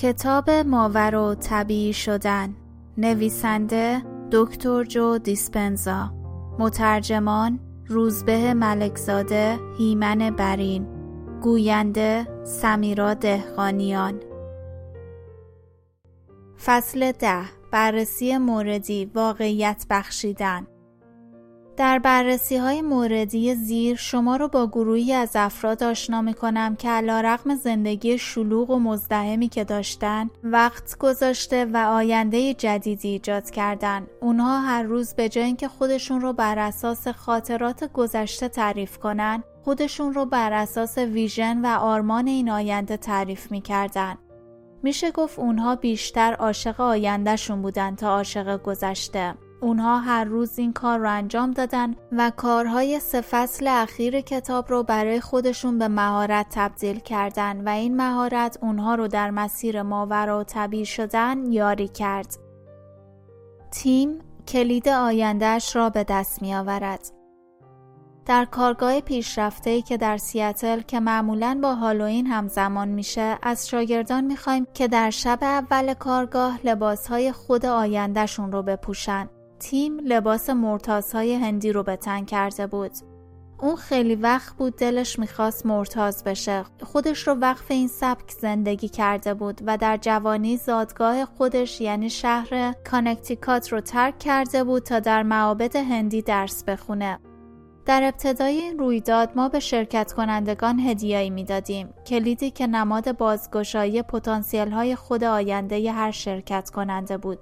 کتاب ماور و طبیعی شدن. نویسنده دکتر جو دیسپنزا. مترجمان روزبه ملکزاده هیمن برین. گوینده سمیرا دهقانیان. فصل ده. بررسی موردی واقعیت بخشیدن. در بررسی های موردی زیر شما رو با گروهی از افراد آشنا می کنم که علا رقم زندگی شلوغ و مزدهمی که داشتن وقت گذاشته و آینده جدیدی ایجاد کردن اونها هر روز به جای اینکه خودشون رو بر اساس خاطرات گذشته تعریف کنن خودشون رو بر اساس ویژن و آرمان این آینده تعریف می کردن. میشه گفت اونها بیشتر عاشق آیندهشون بودن تا عاشق گذشته. اونها هر روز این کار رو انجام دادن و کارهای سه فصل اخیر کتاب رو برای خودشون به مهارت تبدیل کردن و این مهارت اونها رو در مسیر ماورا و طبیعی شدن یاری کرد. تیم کلید آیندهش را به دست می آورد. در کارگاه پیشرفته که در سیاتل که معمولا با هالوین همزمان میشه از شاگردان می‌خوایم که در شب اول کارگاه لباسهای خود آیندهشون رو بپوشن. تیم لباس مرتازهای هندی رو به تن کرده بود. اون خیلی وقت بود دلش می‌خواست مرتاز بشه. خودش رو وقف این سبک زندگی کرده بود و در جوانی زادگاه خودش یعنی شهر کانکتیکات رو ترک کرده بود تا در معابد هندی درس بخونه. در ابتدای این رویداد ما به شرکت کنندگان هدیه‌ای می‌دادیم کلیدی که نماد بازگشایی پتانسیل های خود آینده هر شرکت کننده بود.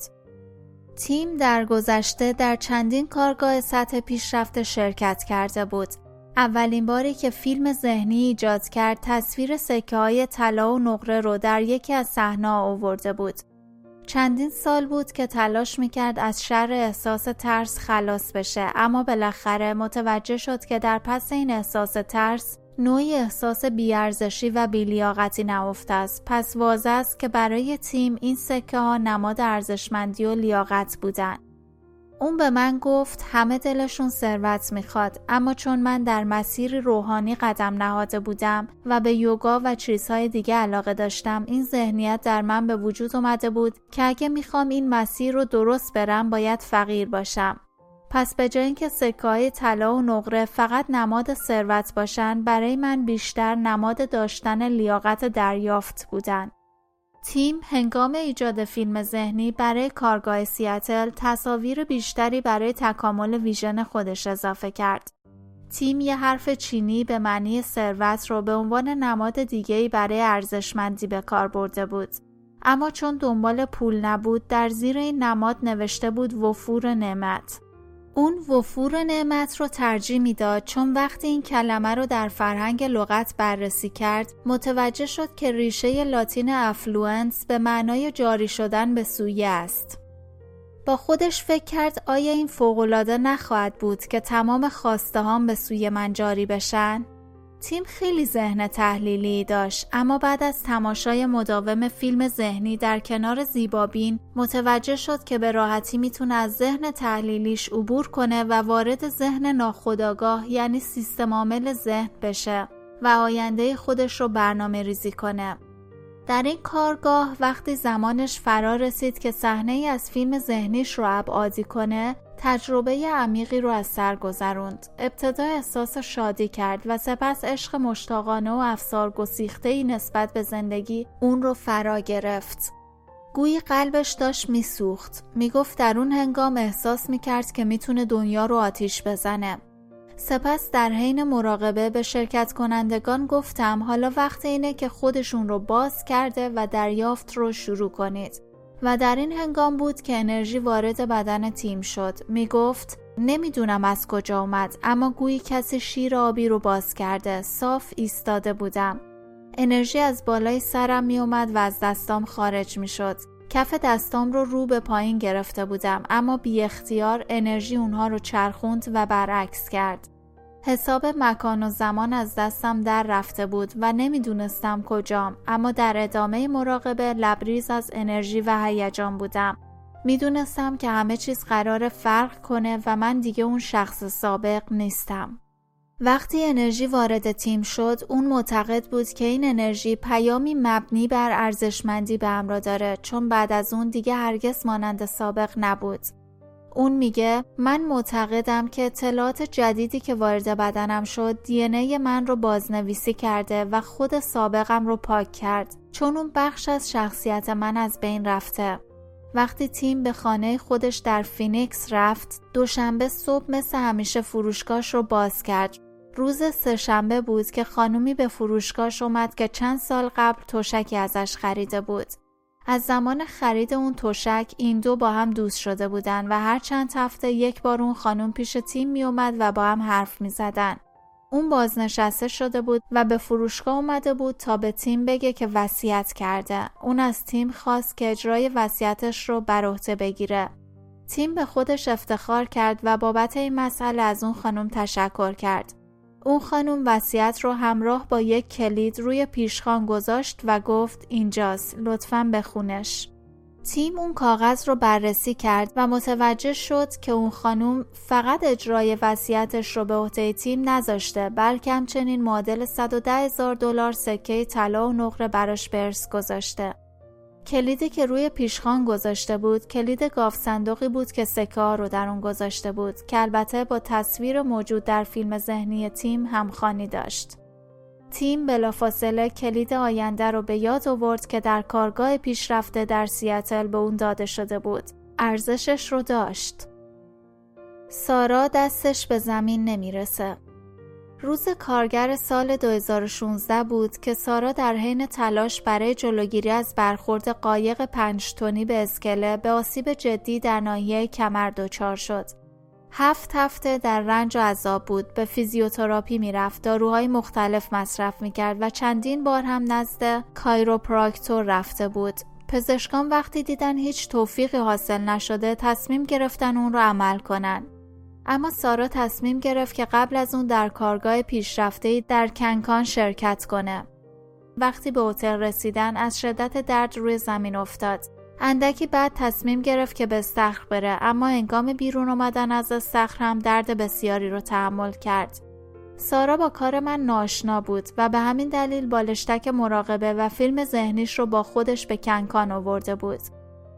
تیم در گذشته در چندین کارگاه سطح پیشرفته شرکت کرده بود. اولین باری که فیلم ذهنی ایجاد کرد تصویر سکه های طلا و نقره رو در یکی از صحنه آورده بود. چندین سال بود که تلاش می‌کرد از شر احساس ترس خلاص بشه اما بالاخره متوجه شد که در پس این احساس ترس نوعی احساس بیارزشی و بیلیاقتی نهفته است. پس واضح است که برای تیم این سکه ها نماد ارزشمندی و لیاقت بودن اون به من گفت همه دلشون ثروت می‌خواد اما چون من در مسیر روحانی قدم نهاده بودم و به یوگا و چیزهای دیگه علاقه داشتم این ذهنیت در من به وجود اومده بود که اگه می‌خوام این مسیر رو درست برم باید فقیر باشم. پس به جای اینکه سکه های طلا و نقره فقط نماد ثروت باشن برای من بیشتر نماد داشتن لیاقت دریافت بودن تیم هنگام ایجاد فیلم ذهنی برای کارگاه سیاتل تصاویر بیشتری برای تکامل vision خودش اضافه کرد. تیم یه حرف چینی به معنی ثروت رو به عنوان نماد دیگه‌ای برای ارزشمندی به کار برده بود. اما چون دنبال پول نبود در زیر این نماد نوشته بود وفور نعمت. اون وفور نعمت رو ترجیح می‌داد چون وقتی این کلمه رو در فرهنگ لغت بررسی کرد متوجه شد که ریشه لاتین affluence به معنای جاری شدن به سویه است. با خودش فکر کرد آیا این فوقالعاده نخواهد بود که تمام خواسته به سوی من جاری بشن؟ تیم خیلی ذهن تحلیلی داشت اما بعد از تماشای مداوم فیلم ذهنی در کنار زیبابین متوجه شد که به راحتی می‌تونه از ذهن تحلیلیش عبور کنه و وارد ذهن ناخودآگاه یعنی سیستم عامل ذهن بشه و آینده خودش رو برنامه ریزی کنه. در این کارگاه وقتی زمانش فرا رسید که صحنه ای از فیلم ذهنیش رو ابعادی کنه تجربه عمیقی رو از سر گذروند. ابتدا احساس شادی کرد و سپس عشق مشتاقانه و افسار گسیخته ای نسبت به زندگی اون رو فرا گرفت. گویی قلبش داشت میسوخت. می‌گفت در اون هنگام احساس می‌کرد که می‌تونه دنیا رو آتیش بزنه. سپس در حین مراقبه به شرکت کنندگان گفتم حالا وقت اینه که خودشون رو باز کرده و دریافت رو شروع کنید. و در این هنگام بود که انرژی وارد بدن تیم شد. می گفت نمی‌دونم از کجا اومد اما گویی کسی شیر آبی رو باز کرده. صاف ایستاده بودم. انرژی از بالای سرم می اومد و از دستام خارج می شد کف دستام رو رو به پایین گرفته بودم اما بی اختیار انرژی اونها رو چرخوند و برعکس کرد. حساب مکان و زمان از دستم در رفته بود و نمی‌دونستم کجام اما در ادامه مراقبه لبریز از انرژی و هیجان بودم. می‌دونستم که همه چیز قرار فرق کنه و من دیگه اون شخص سابق نیستم. وقتی انرژی وارد تیم شد اون معتقد بود که این انرژی پیامی مبنی بر ارزشمندی به همراه داره چون بعد از اون دیگه هرگز مانند سابق نبود. اون میگه من معتقدم که اطلاعات جدیدی که وارد بدنم شد دی من رو بازنویسی کرده و خود سابقم رو پاک کرد چون اون بخش از شخصیت من از بین رفته. وقتی تیم به خانه خودش در فینیکس رفت دوشنبه صبح مثل همیشه فروشگاهش رو باز کرد. روز سهشنبه بود که خانومی به فروشگاهش اومد که چند سال قبل تشکی ازش خریده بود. از زمان خرید اون تشک این دو با هم دوست شده بودن و هر چند هفته یک بار اون خانم پیش تیم می اومد و با هم حرف می زدن. اون بازنشسته شده بود و به فروشگاه اومده بود تا به تیم بگه که وصیت کرده. اون از تیم خواست که اجرای وصیتش رو بر عهده بگیره. تیم به خودش افتخار کرد و بابت این مسئله از اون خانم تشکر کرد. اون خانم وصیت رو همراه با یک کلید روی پیشخان گذاشت و گفت اینجاست لطفا بخونش. تیم اون کاغذ رو بررسی کرد و متوجه شد که اون خانم فقط اجرای وصیتش رو به عهده تیم نذاشته بلکه همچنین معادل 110 هزار دلار سکه طلا و نقره براش برس گذاشته. کلیدی که روی پیشخان گذاشته بود کلید گاف صندوقی بود که سکه رو در اون گذاشته بود که البته با تصویر موجود در فیلم ذهنی تیم همخوانی داشت. تیم بلافاصله کلید آینده رو به یاد آورد که در کارگاه پیشرفته در سیاتل به اون داده شده بود. ارزشش رو داشت. سارا دستش به زمین نمی‌رسه. روز کارگر سال 2016 بود که سارا در حین تلاش برای جلوگیری از برخورد قایق پنج تونی به اسکله به آسیب جدی در ناحیه کمر دچار شد. هفت هفته در رنج و عذاب بود. به فیزیوتراپی می‌رفت. داروهای مختلف مصرف می‌کرد و چندین بار هم نزد کایروپراکتور رفته بود. پزشکان وقتی دیدن هیچ توفیقی حاصل نشده تصمیم گرفتن اون رو عمل کنن. اما سارا تصمیم گرفت که قبل از اون در کارگاه پیشرفته در کنکان شرکت کنه. وقتی به هتل رسیدن از شدت درد روی زمین افتاد. اندکی بعد تصمیم گرفت که به استخر بره اما انگام بیرون آمدن از استخر هم درد بسیاری رو تحمل کرد. سارا با کار من ناشنا بود و به همین دلیل بالشتک مراقبه و فیلم ذهنیش رو با خودش به کنکان آورده بود.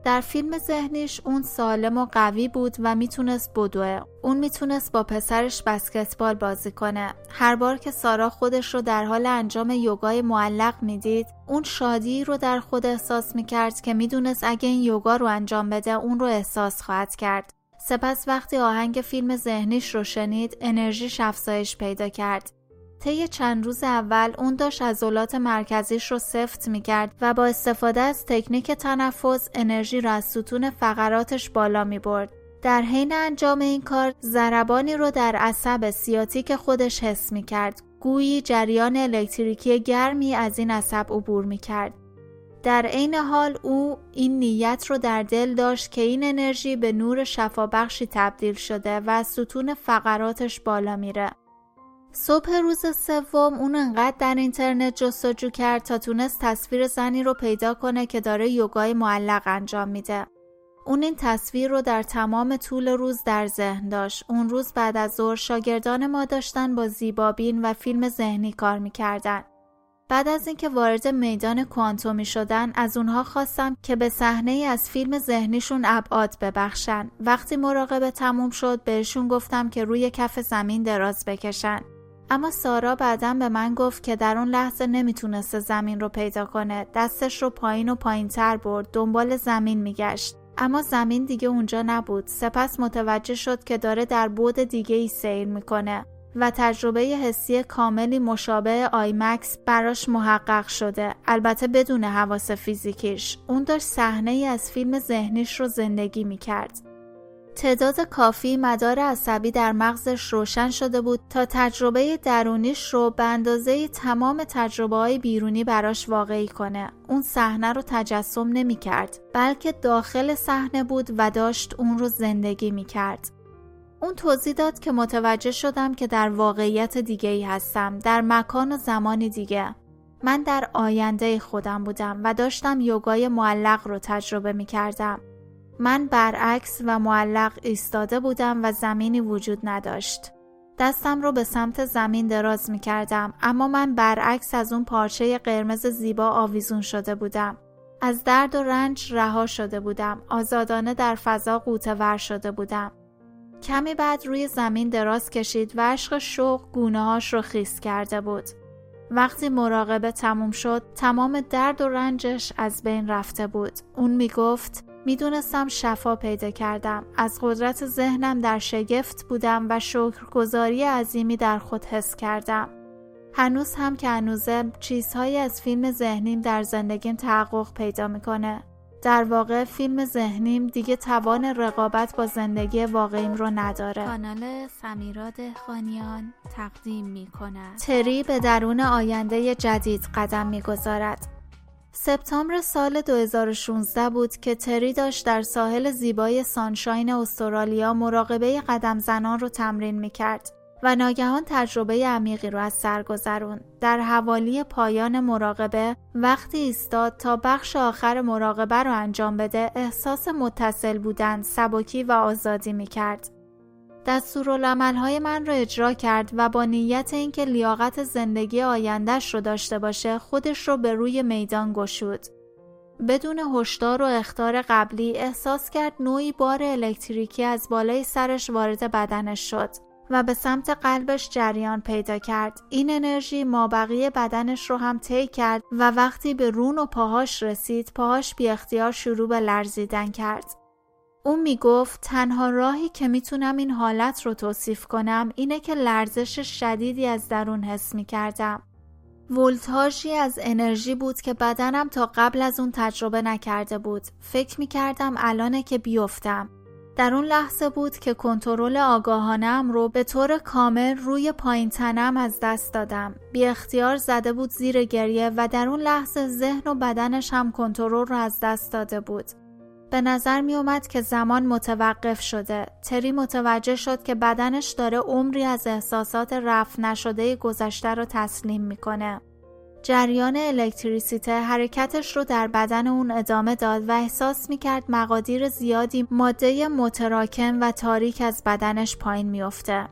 در فیلم ذهنیش اون سالم و قوی بود و می‌تونست بدوه. اون می‌تونست با پسرش بسکتبال بازی کنه. هر بار که سارا خودش رو در حال انجام یوگای معلق می‌دید، اون شادی رو در خود احساس می‌کرد که می‌دونست اگه این یوگا رو انجام بده اون رو احساس خواهد کرد. سپس وقتی آهنگ فیلم ذهنیش رو شنید، انرژیش افزایش پیدا کرد. طی چند روز اول اون داشت عضلات مرکزیش رو سفت می‌کرد و با استفاده از تکنیک تنفس انرژی را از ستون فقراتش بالا می برد. در حین انجام این کار ضربانی رو در عصب سیاتیک خودش حس می کرد. گویی جریان الکتریکی گرمی از این عصب عبور می کرد. در عین حال او این نیت رو در دل داشت که این انرژی به نور شفابخشی تبدیل شده و ستون فقراتش بالا میره. صبح روز سوم اون انقدر در اینترنت جستجو کرد تا تونست تصویر زنی رو پیدا کنه که داره یوگای معلق انجام میده. اون این تصویر رو در تمام طول روز در ذهن داشت. اون روز بعد از ظهر شاگردان ما داشتن با زیبابین و فیلم ذهنی کار می‌کردن. بعد از اینکه وارد میدان کوانتومی شدن از اونها خواستم که به صحنه از فیلم ذهنیشون ابعاد ببخشن. وقتی مراقبه تموم شد بهشون گفتم که روی کف زمین دراز بکشن. اما سارا بعدا به من گفت که در اون لحظه نمی‌تونسته زمین رو پیدا کنه. دستش رو پایین و پایین تر برد. دنبال زمین میگشت. اما زمین دیگه اونجا نبود. سپس متوجه شد که داره در بود دیگه ای سیر می‌کنه و تجربه حسی کاملی مشابه آیمکس براش محقق شده. البته بدون حواس فیزیکیش. اون داشت صحنه ای از فیلم ذهنیش رو زندگی می‌کرد. تعداد کافی مدار عصبی در مغزش روشن شده بود تا تجربه درونیش رو به اندازه تمام تجربه های بیرونی براش واقعی کنه. اون صحنه رو تجسم نمی کرد بلکه داخل صحنه بود و داشت اون رو زندگی می کرد. اون توضیح داد که متوجه شدم که در واقعیت دیگه ای هستم در مکان و زمانی دیگه من در آینده خودم بودم و داشتم یوگای معلق رو تجربه می کردم. من برعکس و معلق ایستاده بودم و زمینی وجود نداشت. دستم رو به سمت زمین دراز می کردم اما من برعکس از اون پارچه قرمز زیبا آویزون شده بودم. از درد و رنج رها شده بودم. آزادانه در فضا قوطه ور شده بودم. کمی بعد روی زمین دراز کشید و عشق شوق گونه هاش رو خیس کرده بود. وقتی مراقبه تموم شد تمام درد و رنجش از بین رفته بود. اون می گفت می‌دونستم شفا پیدا کردم. از قدرت ذهنم در شگفت بودم و شکرگزاری عظیمی در خود حس کردم. هنوز هم که هنوزه چیزهایی از فیلم ذهنیم در زندگیم تحقق پیدا می‌کنه. در واقع فیلم ذهنیم دیگه توان رقابت با زندگی واقعیم رو نداره. کانال سمیراد خانیان تقدیم می تری به درون آینده جدید قدم می‌گذارد. سپتامبر سال 2016 بود که تری داشت در ساحل زیبای سانشاین استرالیا مراقبه قدم زنان رو تمرین می کرد و ناگهان تجربه عمیقی رو از سر گذرون. در حوالی پایان مراقبه وقتی ایستاد تا بخش آخر مراقبه رو انجام بده احساس متصل بودن، سبکی و آزادی می کرد. های من را اجرا کرد و با نیت اینکه لیاقت زندگی آیندهش رو داشته باشه خودش رو به روی میدان گشود. بدون هشدار و اختار قبلی احساس کرد نوعی بار الکتریکی از بالای سرش وارد بدنش شد و به سمت قلبش جریان پیدا کرد. این انرژی مابقی بدنش رو هم طی کرد و وقتی به رون و پاهاش رسید پاهاش بی اختیار شروع به لرزیدن کرد. او می‌گفت تنها راهی که می‌تونم این حالت رو توصیف کنم اینه که لرزش شدیدی از درون حس می‌کردم. ولتاژی از انرژی بود که بدنم تا قبل از اون تجربه نکرده بود. فکر می‌کردم الانه که بیفتم. در اون لحظه بود که کنترل آگاهانم رو به طور کامل روی پایین تنم از دست دادم. بی اختیار زده بود زیر گریه و در اون لحظه ذهن و بدنش هم کنترل رو از دست داده بود. به نظر می اومد که زمان متوقف شده. تری متوجه شد که بدنش داره عمری از احساسات رفت نشده گذشته رو تسلیم می‌کنه. جریان الکتریسیته حرکتش رو در بدن اون ادامه داد و احساس می‌کرد مقادیر زیادی ماده متراکم و تاریک از بدنش پایین میافته.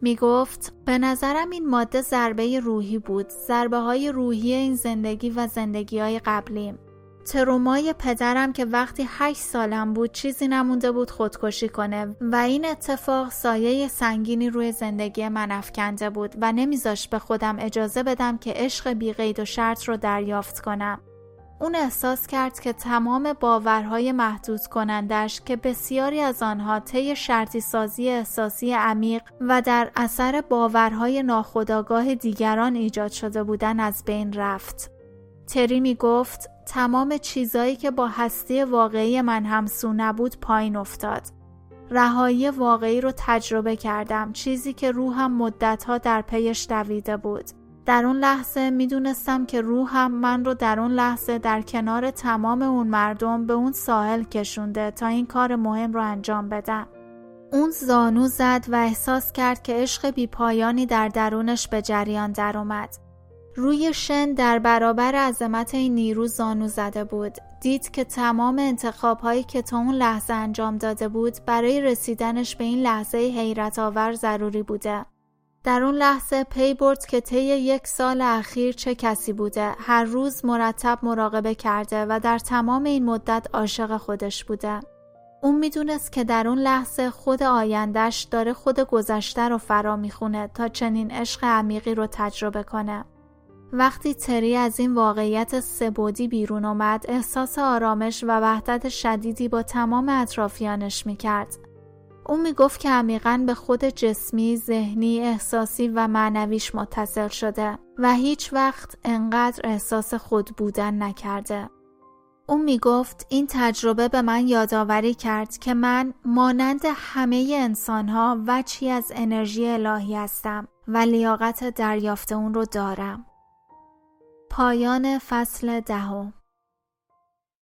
می‌گفت به نظرم این ماده ضربه روحی بود ضربه های روحی این زندگی و زندگی های قبلیم ترومای پدرم که وقتی هشت سالم بود چیزی نمونده بود خودکشی کنه و این اتفاق سایه سنگینی روی زندگی من افکنده بود و نمیذاشت به خودم اجازه بدم که عشق بیقید و شرط رو دریافت کنم. اون احساس کرد که تمام باورهای محدود کنندش که بسیاری از آنها طی شرطی سازی احساسی عمیق و در اثر باورهای ناخودآگاه دیگران ایجاد شده بودن از بین رفت. تری می گفت تمام چیزایی که با هستی واقعی من همسو نبود پایین افتاد. رهایی واقعی رو تجربه کردم چیزی که روحم مدتها در پیش دویده بود. در اون لحظه می‌دونستم که روحم من رو در اون لحظه در کنار تمام اون مردم به اون ساحل کشونده تا این کار مهم رو انجام بدم. اون زانو زد و احساس کرد که عشق بی پایانی در درونش به جریان درآمد. روی شن در برابر عظمت این نیرو زانو زده بود. دید که تمام انتخاب هایی که تا اون لحظه انجام داده بود برای رسیدنش به این لحظه حیرت آور ضروری بوده. در اون لحظه پی برد که طی یک سال اخیر چه کسی بوده. هر روز مرتب مراقبه کرده و در تمام این مدت عاشق خودش بوده. اون می‌دونست که در اون لحظه خود آیندهش داره خود گذشته رو فرا می‌خونه تا چنین عشق عمیقی رو تجربه کنه. وقتی تری از این واقعیت سبودی بیرون آمد احساس آرامش و وحدت شدیدی با تمام اطرافیانش می‌کرد. او می‌گفت که عمیقا به خود جسمی، ذهنی، احساسی و معنویش متصل شده و هیچ وقت انقدر احساس خود بودن نکرده. او می‌گفت این تجربه به من یادآوری کرد که من مانند همه انسانها وچی از انرژی الهی هستم و لیاقت دریافت اون رو دارم. پایان فصل دهم.